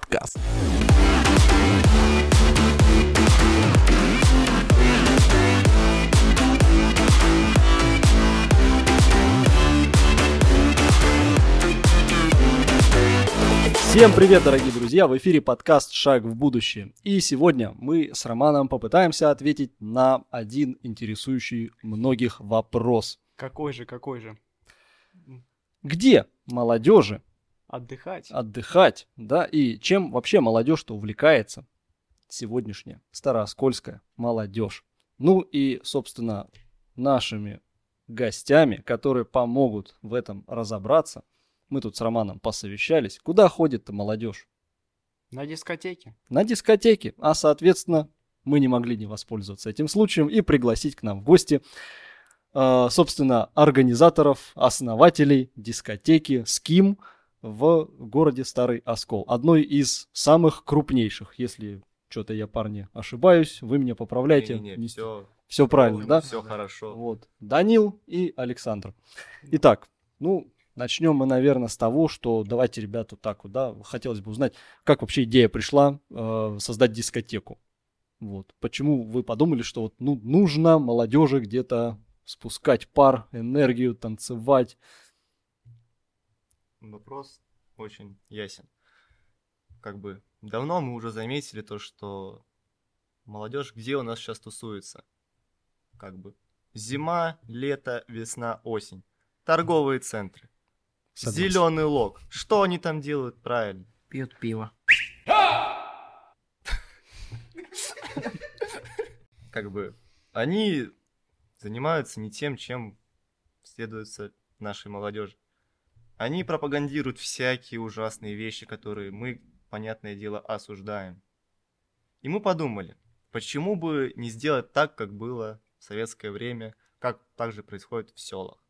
подкаст. Всем привет, дорогие друзья! В эфире подкаст «Шаг в будущее». И сегодня мы с Романом попытаемся ответить на один интересующий многих вопрос. Какой же, какой же? Где молодежи Отдыхать. отдыхать, да, и чем вообще молодежь-то увлекается? Сегодняшняя старооскольская молодежь. Ну и, собственно, нашими гостями, которые помогут в этом разобраться, мы тут с Романом посовещались. Куда ходит-то молодежь? На дискотеке. на дискотеке, а соответственно мы не могли не воспользоваться этим случаем и пригласить к нам в гости, э, собственно, организаторов, основателей дискотеки «Ским» в городе Старый Оскол. Одной из самых крупнейших, если что-то я, парни, ошибаюсь, вы меня поправляйте. Не-не-не, все, Все правильно, да? Все хорошо. Вот. Данил и Александр. Итак, ну, начнем мы, наверное, с того, что давайте, ребята, так вот, да, хотелось бы узнать, как вообще идея пришла э, создать дискотеку. Вот. Почему вы подумали, что вот, ну, нужно молодежи где-то спускать пар, энергию, танцевать? Вопрос очень ясен. Как бы давно мы уже заметили то, что молодежь где у нас сейчас тусуется? Как бы зима, лето, весна, осень. Торговые центры. Согласен. Зеленый лог. Что они там делают правильно? Пьют пиво. Как бы они занимаются не тем, чем следуется нашей молодежи. Они пропагандируют всякие ужасные вещи, которые мы, понятное дело, осуждаем. И мы подумали, почему бы не сделать так, как было в советское время, как также происходит в селах.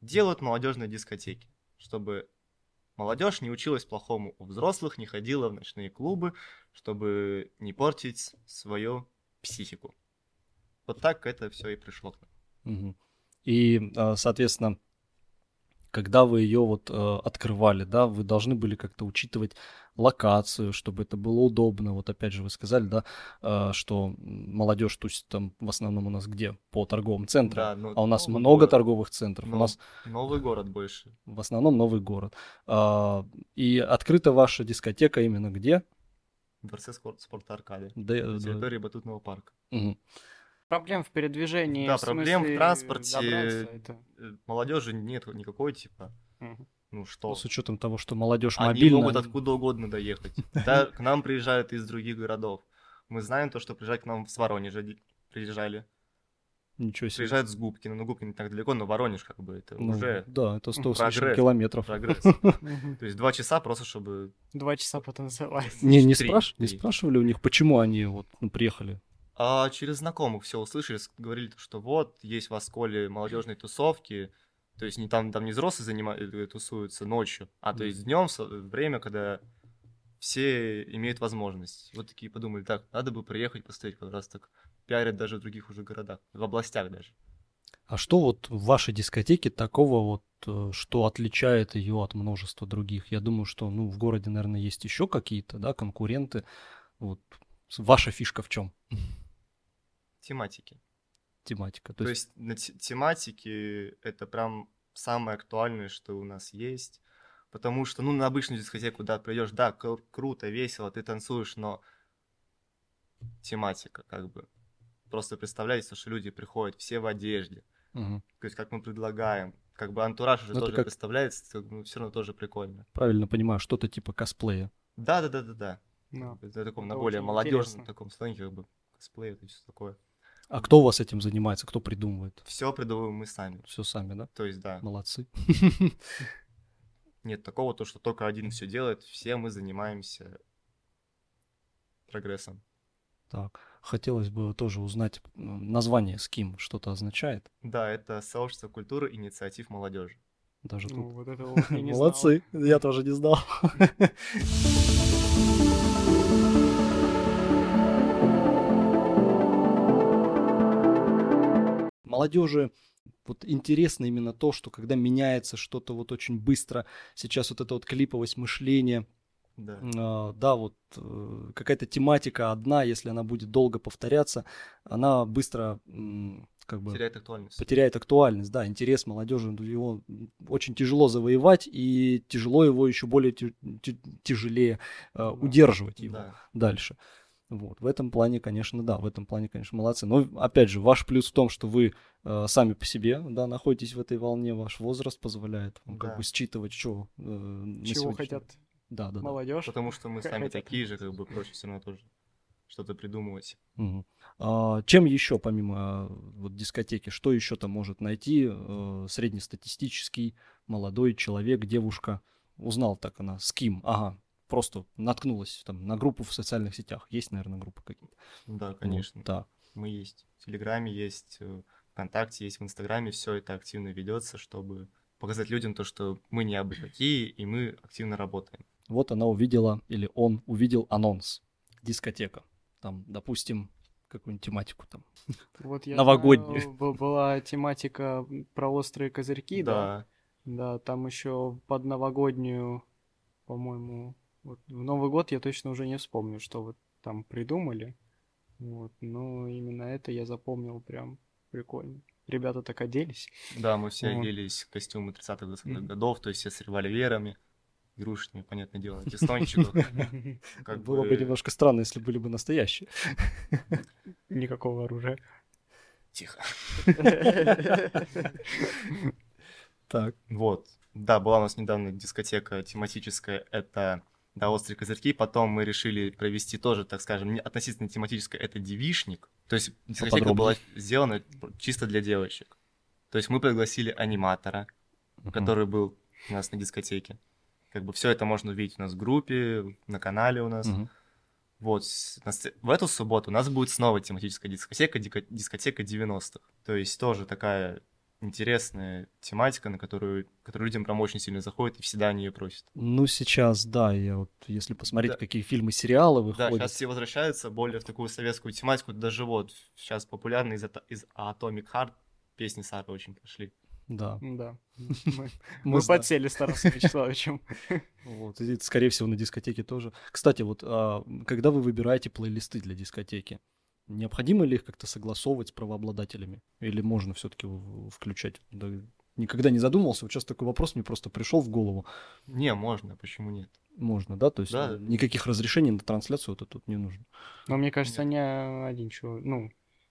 Делают молодежные дискотеки, чтобы молодежь не училась плохому у взрослых, не ходила в ночные клубы, чтобы не портить свою психику. Вот так это все и пришло к нам. И, э, соответственно, когда вы ее вот э, открывали, да, вы должны были как-то учитывать локацию, чтобы это было удобно. Вот опять же вы сказали, да, э, что молодежь тусит там в основном у нас где? По торговым центрам. Да, ну, А у нас много город. торговых центров. У Ну, нас Новый город больше. в основном новый город. А, И открыта ваша дискотека именно где? Дворце спор- спорта Аркады. Да, На да. территории батутного парка. Мгм. Проблем в передвижении. Да, в проблем в транспорте. это- Э, Молодежи нет никакой, типа, Мгм. ну что. Ну, С учетом того, что молодежь Они мобильна. могут они- откуда угодно доехать. Да, к нам приезжают из других городов. Мы знаем то, что приезжают к нам с Воронежа приезжали. Ничего себе. Приезжают с Губкина. Ну, Губкин не так далеко, но Воронеж как бы это Ну, уже Да, это 100 с лишним прогресс. километров. прогресс. То есть два часа просто, чтобы... Два часа потанцевать. Не, не, спраш- не спрашивали у них, почему они вот ну, приехали? А через знакомых все услышали, говорили, что вот, есть в Осколе молодежные тусовки, то есть не там, там не взрослые занима- э, тусуются ночью, а то есть днем, время, когда все имеют возможность. Вот такие подумали, так, надо бы приехать, посмотреть, как раз так пиарят даже в других уже городах, в областях даже. А что вот в вашей дискотеке такого вот, э, что отличает ее от множества других? Я думаю, что ну, в городе, наверное, есть еще какие-то, да, конкуренты. Вот ваша фишка в чем? Тематики. Тематика. То есть на те- тематике это прям самое актуальное, что у нас есть. Потому что, ну, на обычную дискотеку, да, придешь, да, кру- круто, весело, ты танцуешь, но тематика, как бы. Просто представляете, что люди приходят все в одежде. Мгм. То есть, как мы предлагаем. Как бы антураж уже Ну, это тоже как- представляется, ну, все равно тоже прикольно. правильно понимаю, что-то типа косплея. Да, да, да, да, да. Ну, Это таком, на Это более очень молодежном интересно. таком сленге, как бы косплей, это что такое. А кто у вас этим занимается? Кто придумывает? Все придумываем мы сами. Все сами, да? То есть, да. Молодцы. Нет такого, то, что только один все делает, все мы занимаемся прогрессом. Так, хотелось бы тоже узнать название с кем что-то означает. Да, это сообщество культуры инициатив молодежи. Даже ну, тут. вот это. Молодцы, я тоже не знал. Молодежи вот интересно именно то, что когда меняется что-то вот очень быстро, сейчас вот это вот клиповость мышления, Да. А, Да, вот э, какая-то тематика одна, если она будет долго повторяться, она быстро м, как бы Теряет актуальность. потеряет актуальность, да, интерес молодежи, ну, его очень тяжело завоевать, и тяжело его еще более тя- тя- тяжелее э, удерживать его Да. дальше. Вот. В этом плане, конечно, да, в этом плане, конечно, молодцы. Но, опять же, ваш плюс в том, что вы э, сами по себе, да, находитесь в этой волне, ваш возраст позволяет вам как Да. бы считывать, что э, Чего сегодняшний- хотят Да, да, да. молодежь. Потому что мы сами хотят. такие же, как бы проще все равно тоже что-то придумывать. Мгм. А, чем еще, помимо а, вот дискотеки, что еще там может найти э, среднестатистический молодой человек, девушка? Узнал так она, с кем? Ага, просто наткнулась там на группу в социальных сетях. Есть, наверное, группы какие-то? Да, Вот, конечно. да. Мы есть в Телеграме, есть э, ВКонтакте, есть в Инстаграме. Все это активно ведется, чтобы показать людям то, что мы не абы какие, и мы активно работаем. Вот она увидела, или он увидел анонс. Дискотека. Там, допустим, какую-нибудь тематику там. Вот я Новогоднюю. знаю, была тематика про острые козырьки, да? Да, Да, там еще под новогоднюю, по-моему, вот в Новый год я точно уже не вспомню, что вот там придумали. Вот, но именно это я запомнил прям прикольно. Ребята так оделись. да, мы все Вот. оделись в костюмы 30-х 20-х Мгм. годов, то есть все с револьверами, игрушечными, понятное дело, тестончиков. Как Было бы бы- немножко странно, если были бы настоящие. Никакого оружия. Тихо. Так. Вот. Да, была у нас недавно дискотека тематическая, это да, острые козырьки. Потом мы решили провести тоже, так скажем, относительно тематическое, это девишник. То есть дискотека была сделана чисто для девочек. То есть мы пригласили аниматора, который был у нас на дискотеке. Как бы все это можно увидеть у нас в группе, на канале у нас. Мгм. Вот, в эту субботу у нас будет снова тематическая дискотека, дискотека 90-х. То есть тоже такая интересная тематика, на которую, которую людям прям очень сильно заходит, и всегда они ее просят. Ну, сейчас, да, я вот, если посмотреть, Да. какие фильмы, сериалы Да, выходят. сейчас все возвращаются более в такую советскую тематику, даже вот сейчас популярны из, из Atomic Heart песни Сары очень пошли. Да. Да. Мы, подсели с Тарасом Вячеславовичем. Вот, и, скорее всего, на дискотеке тоже. Кстати, вот а, когда вы выбираете плейлисты для дискотеки, необходимо ли их как-то согласовывать с правообладателями? Или можно все-таки включать? Да, никогда не задумывался. Вот сейчас такой вопрос мне просто пришел в голову. Не, можно, почему нет? Можно, да? То есть Да. никаких разрешений на трансляцию это тут не нужно. Но мне кажется, не один чего, ну,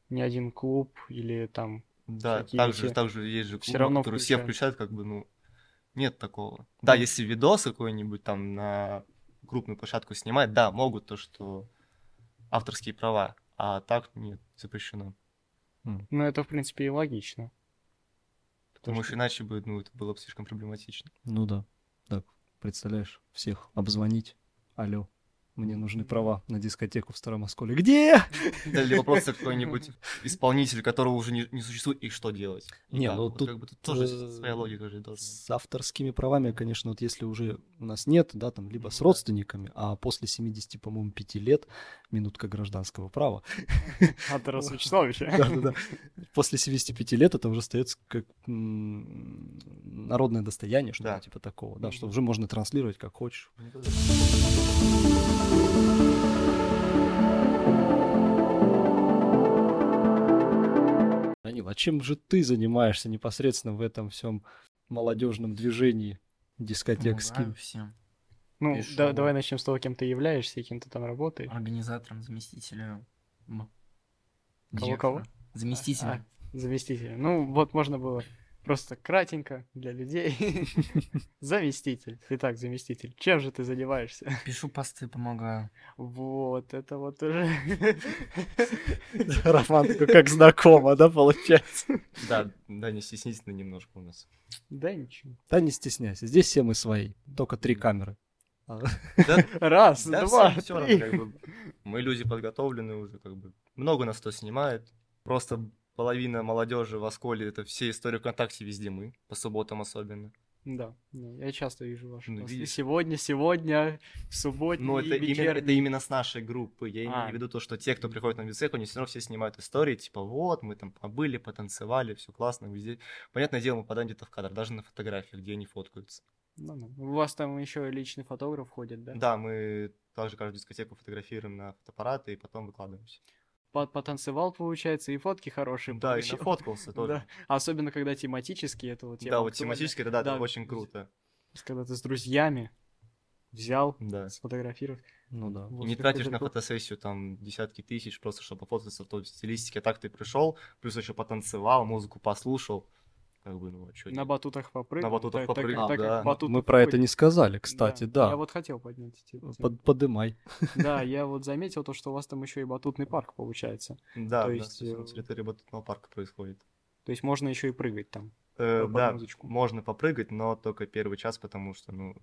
не один клуб или там Да, также, эти- также есть же клубы, равно которые все включают. включают, как бы, ну, нет такого. Да, если видос какой-нибудь там на крупную площадку снимать, да, могут то, что авторские права, а так нет, запрещено. Ну, это, в принципе, и логично. Потому что иначе бы, ну, это было бы слишком проблематично. Ну да. Так, представляешь, всех обзвонить. Алло, мне нужны права на дискотеку в Старом Осколе. Где? Да, Либо просто какой-нибудь исполнитель, которого уже не, не существует, и что делать? Не, Никак. ну Вот тут, как бы тут тоже э, своя логика же должна. С авторскими правами, конечно, вот если уже у нас нет, да, там, либо с Ну да. родственниками, а после 70, по-моему, 5 лет, минутка гражданского права, А Тарас Вячеславовича. да-да-да, после 75 лет это уже остается как народное достояние, что-то Да. типа такого, да, что уже можно транслировать как хочешь. Данил, а чем же ты занимаешься непосредственно в этом всем молодежном движении дискотек с Помогаю всем. Ну, Пишу. да- давай начнем с того, кем ты являешься и кем ты там работаешь. Организатором, заместителем. Кого-кого? Заместителем. А, заместитель. Ну, вот можно было просто кратенько для людей. Заместитель. Итак, заместитель. Чем же ты занимаешься? Пишу посты, помогаю. Вот, это вот уже... Роман как знакомо, да, получается? Да, да, не стеснительно немножко у нас. Да ничего. Да не стесняйся, здесь все мы свои, только три камеры. А, Да, Раз, да, два, всё- всё равно, три. как бы. Мы люди подготовленные уже, как бы. Много нас кто снимает. Просто половина молодежи в Осколе, это все истории ВКонтакте везде мы, по субботам особенно. Да, да, я часто вижу ваши Ну, посты. Сегодня, сегодня, в субботу Но это именно, это именно с нашей группы. Я имею А. в виду то, что те, кто приходит на дискотеку, они все равно все снимают истории, типа, вот, мы там побыли, потанцевали, все классно, везде. Понятное дело, мы подаем где-то в кадр, даже на фотографиях, где они фоткаются. Ну, ну. У вас там еще личный фотограф ходит, да? Да, мы также каждую дискотеку фотографируем на фотоаппараты и потом выкладываемся. По- Потанцевал, получается, и фотки хорошие Да, и получил. нафоткался тоже. Да. Особенно, когда тематические, это вот Да, вот тематически, это да, это Да. очень круто. Когда ты с друзьями взял, Да. сфотографировал. Ну да. Вот не тратишь на фотосессию там десятки тысяч, просто чтобы пофотаться в той стилистике. А так ты пришел, плюс еще потанцевал, музыку послушал. Как бы, ну, а На батутах попрыгал. батутах так- так- попрыгал, так как да. батут Мы про это не сказали, кстати, да. Я вот хотел поднять эти. Под- подымай. Да, я вот заметил то, что у вас там еще и батутный парк получается. Да, то да, есть, э, на территории батутного парка происходит. То есть можно еще и прыгать там. Э, под да, музычку. можно попрыгать, но только первый час, потому что, ну,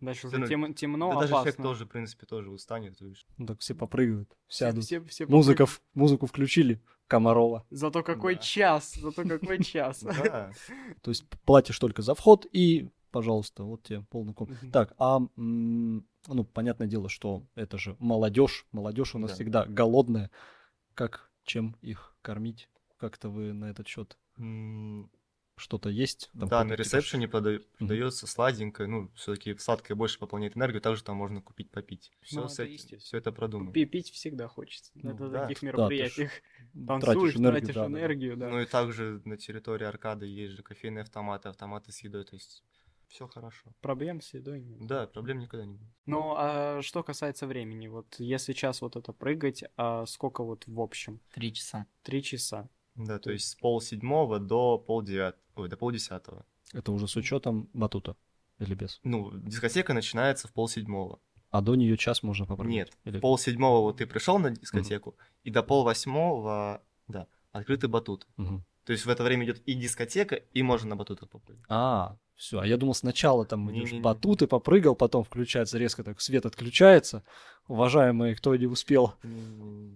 Дальше Да уже ну, тем- темно, да даже опасно. эффект тоже, в принципе, тоже устанет. Ну так все попрыгают, Все- сядут. все- все Музыка, попрыгают. в- музыку включили, Комарова. Зато какой Да. час, зато какой час. То есть платишь только за вход и, пожалуйста, вот тебе полный ком. Мгм. Так, а, ну, понятное дело, что это же молодежь. Молодежь у нас Да. всегда голодная. Как, чем их кормить? Как-то вы на этот счет что-то есть? Там да, на типа ресепшене пода- подается сладенькое, ну, все-таки сладкое больше пополняет энергию, также там можно купить попить. Все, Ну, это естественно. все это продумано. Пи- Пить всегда хочется Ну, на да. таких ты мероприятиях. тратишь Танцуешь, энергию, тратишь да, да, да. энергию, да. Ну и также на территории аркады есть же кофейные автоматы, автоматы с едой, то есть все хорошо. Проблем с едой нет. Да, проблем никогда не будет. Ну, а что касается времени, вот если час вот это прыгать, а сколько вот в общем? Три часа. Три часа. Да, то есть с пол седьмого до пол девятого, ой, до полдесятого. Это уже с учетом батута или без? Ну, дискотека начинается в пол седьмого. А до нее час можно попрыгать? Нет, Или- в пол седьмого вот ты пришел на дискотеку, и до пол восьмого, да, открытый батут. Мгм. То есть в это время идет и дискотека, и можно на батутах попрыгать. А, все. А я думал, сначала там идешь Не-не-не. батуты, попрыгал, потом включается резко так свет отключается. Уважаемые, кто не успел.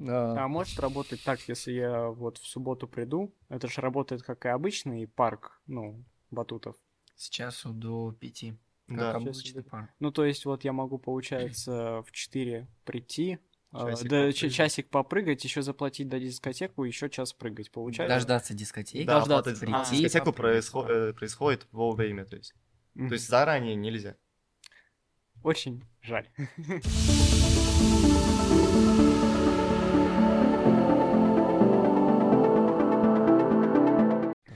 а, А может работать так, если я вот в субботу приду? Это же работает как и обычный парк, ну, батутов. С часу до пяти. Как Да. обычный Сейчас парк. Ну, то есть вот я могу, получается, в 4 прийти, Часик да, ч- попрыгать. часик попрыгать, еще заплатить до дискотеку, еще час прыгать. Получается? Дождаться дискотеки. Да, Дождаться, прийти, за дискотеку попрыгать. происхо- э, происходит во время, то есть. Мгм. То есть заранее нельзя. Очень жаль.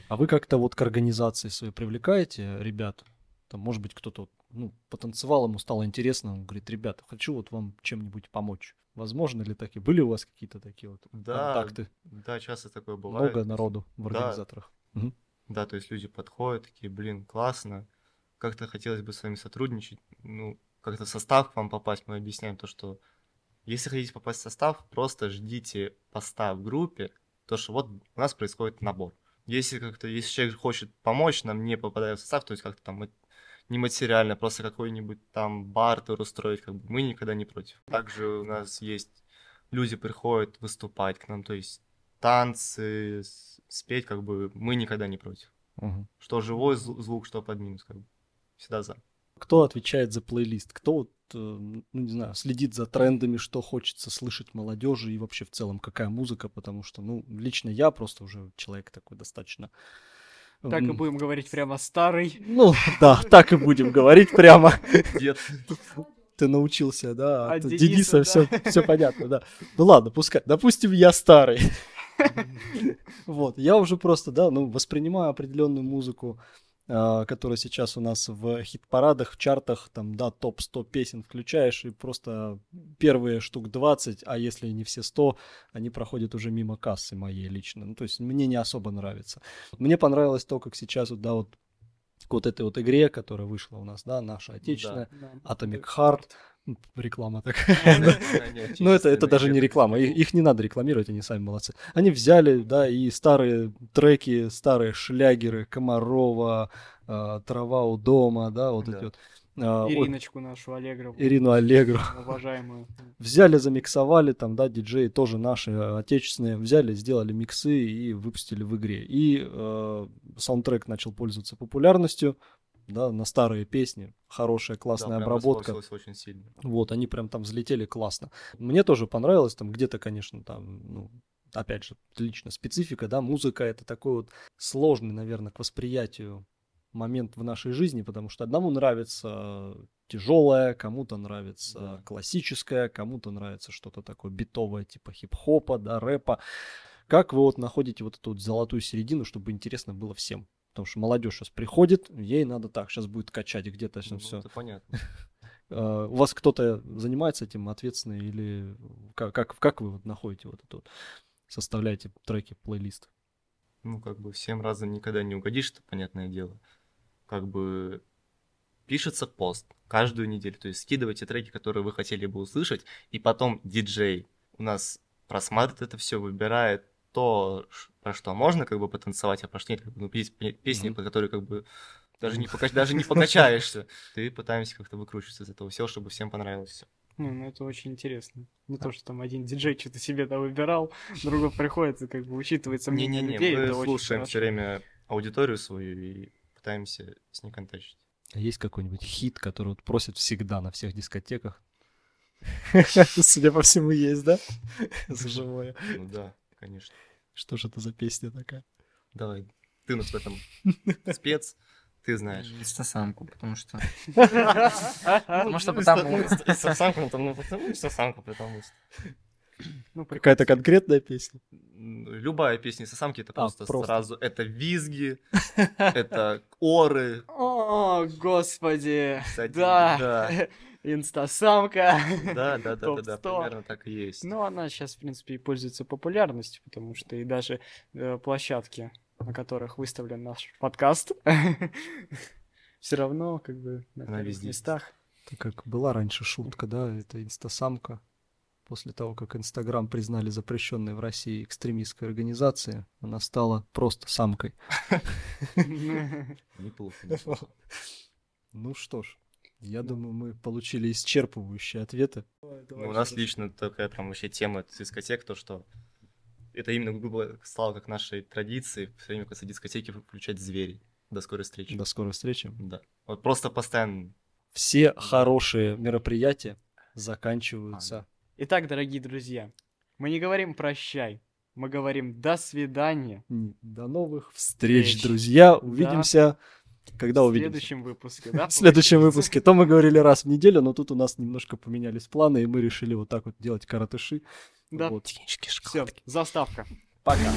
А вы как-то вот к организации своей привлекаете ребят? Там, может быть, кто-то ну, потанцевал, ему стало интересно, он говорит, ребята, хочу вот вам чем-нибудь помочь. Возможно ли такие? Были у вас какие-то такие вот Да, контакты? Да, часто такое бывает. Много народу в Да. организаторах. Мгм. Да, то есть люди подходят, такие, блин, классно, как-то хотелось бы с вами сотрудничать, ну, как-то в состав к вам попасть, мы объясняем то, что если хотите попасть в состав, просто ждите поста в группе, то, что вот у нас происходит набор. Если как-то, если человек хочет помочь нам, не попадая в состав, то есть как-то там не материально, просто какой-нибудь там бартер устроить, как бы мы никогда не против. Также у нас есть люди приходят выступать к нам, то есть танцы, спеть, как бы мы никогда не против. Мгм. Что живой зв- звук, что под минус, как бы. Всегда за. Кто отвечает за плейлист? Кто вот, э, ну не знаю, следит за трендами, что хочется слышать молодежи и вообще в целом какая музыка, потому что, ну, лично я просто уже человек такой достаточно. Так и будем говорить прямо старый. Ну, да, так и будем говорить прямо. Дед. Ты научился, да, От от Дениса, Дениса, да. все, все понятно, да. Ну ладно, пускай. Допустим, я старый. Вот, я уже просто, да, ну, воспринимаю определенную музыку, а, которая сейчас у нас в хит-парадах, в чартах, там, да, топ-100 песен включаешь, и просто первые штук 20, а если не все 100, они проходят уже мимо кассы моей лично. Ну, то есть мне не особо нравится. Мне понравилось то, как сейчас, вот, да, вот к вот этой вот игре, которая вышла у нас, да, наша отечественная, Atomic Heart, реклама такая. Ну, это, это даже не реклама, их, не надо рекламировать, они сами молодцы. Они взяли, да, и старые треки, старые шлягеры, Комарова, а, Трава у дома, да, вот эти вот. а, ой, Ириночку нашу Аллегрову. Ирину Аллегру. Уважаемую. Взяли, замиксовали, там, да, диджеи тоже наши, э, отечественные, взяли, сделали миксы и выпустили в игре. И э, саундтрек начал пользоваться популярностью, да, на старые песни, хорошая, классная Да, обработка. очень сильно. Вот, они прям там взлетели классно. Мне тоже понравилось, там где-то, конечно, там, ну, опять же, лично специфика, да, музыка это такой вот сложный, наверное, к восприятию момент в нашей жизни, потому что одному нравится тяжелое, кому-то нравится Да. классическое, кому-то нравится что-то такое битовое, типа хип-хопа, да, рэпа. Как вы вот находите вот эту вот золотую середину, чтобы интересно было всем? Потому что молодежь сейчас приходит, ей надо так, сейчас будет качать где-то Ну, все. это понятно. У вас кто-то занимается этим ответственный или как, как, как вы вот находите вот это вот, составляете треки, плейлист? Ну, как бы всем разом никогда не угодишь, это понятное дело. Как бы пишется пост каждую неделю, то есть скидывайте треки, которые вы хотели бы услышать, и потом диджей у нас просматривает это все, выбирает то, про что можно как бы потанцевать, а про что нет, как бы, ну, пес- пе- песни, Мгм. по которые как бы даже не, покач- даже не покачаешься. Ты пытаемся как-то выкручиваться из этого всего, чтобы всем понравилось все. Ну, ну, это очень интересно. Не то, что там один диджей что-то себе там выбирал, другой приходит и как бы учитывается мнение Не-не-не, людей. мы это очень слушаем все время аудиторию свою и пытаемся с ней контачить. А есть какой-нибудь хит, который вот просят всегда на всех дискотеках? Судя по всему, есть, да? За живое. Ну да, конечно. Что же это за песня такая? Давай, ты у нас в этом спец, ты знаешь. Инстасамку, потому что... Потому что потому- Инстасамка, ну потому Инстасамка, потому что... Ну, Какая-то конкретная песня? Любая песня Инстасамки это А, просто просто. сразу... Это визги, это оры. О, господи. Да. Инстасамка. Да, да, да, да, да, Топ-100. примерно так и есть. Ну, она сейчас, в принципе, и пользуется популярностью, потому что и даже э, площадки, на которых выставлен наш подкаст, все равно как бы на Она везде местах. Это как была раньше шутка, да? Это инстасамка. После того, как Инстаграм признали запрещенной в России экстремистской организацией, она стала просто самкой. Неплохо. неплохо. Ну что ж, я думаю, мы получили исчерпывающие ответы. Ну, у нас лично такая прям вообще тема дискотек, то что это именно говоря, стало как нашей традицией все время после дискотеки включать зверей. До скорой встречи. До скорой встречи. Да. Вот просто постоянно. Все хорошие мероприятия заканчиваются. Итак, дорогие друзья, мы не говорим прощай, мы говорим до свидания. До новых встреч, Встреч. друзья. Увидимся, когда в увидимся. следующем выпуске, да? В следующем выпуске. То мы говорили раз в неделю, но тут у нас немножко поменялись планы, и мы решили вот так вот делать каратыши. Да. Вот. Все, заставка. Пока.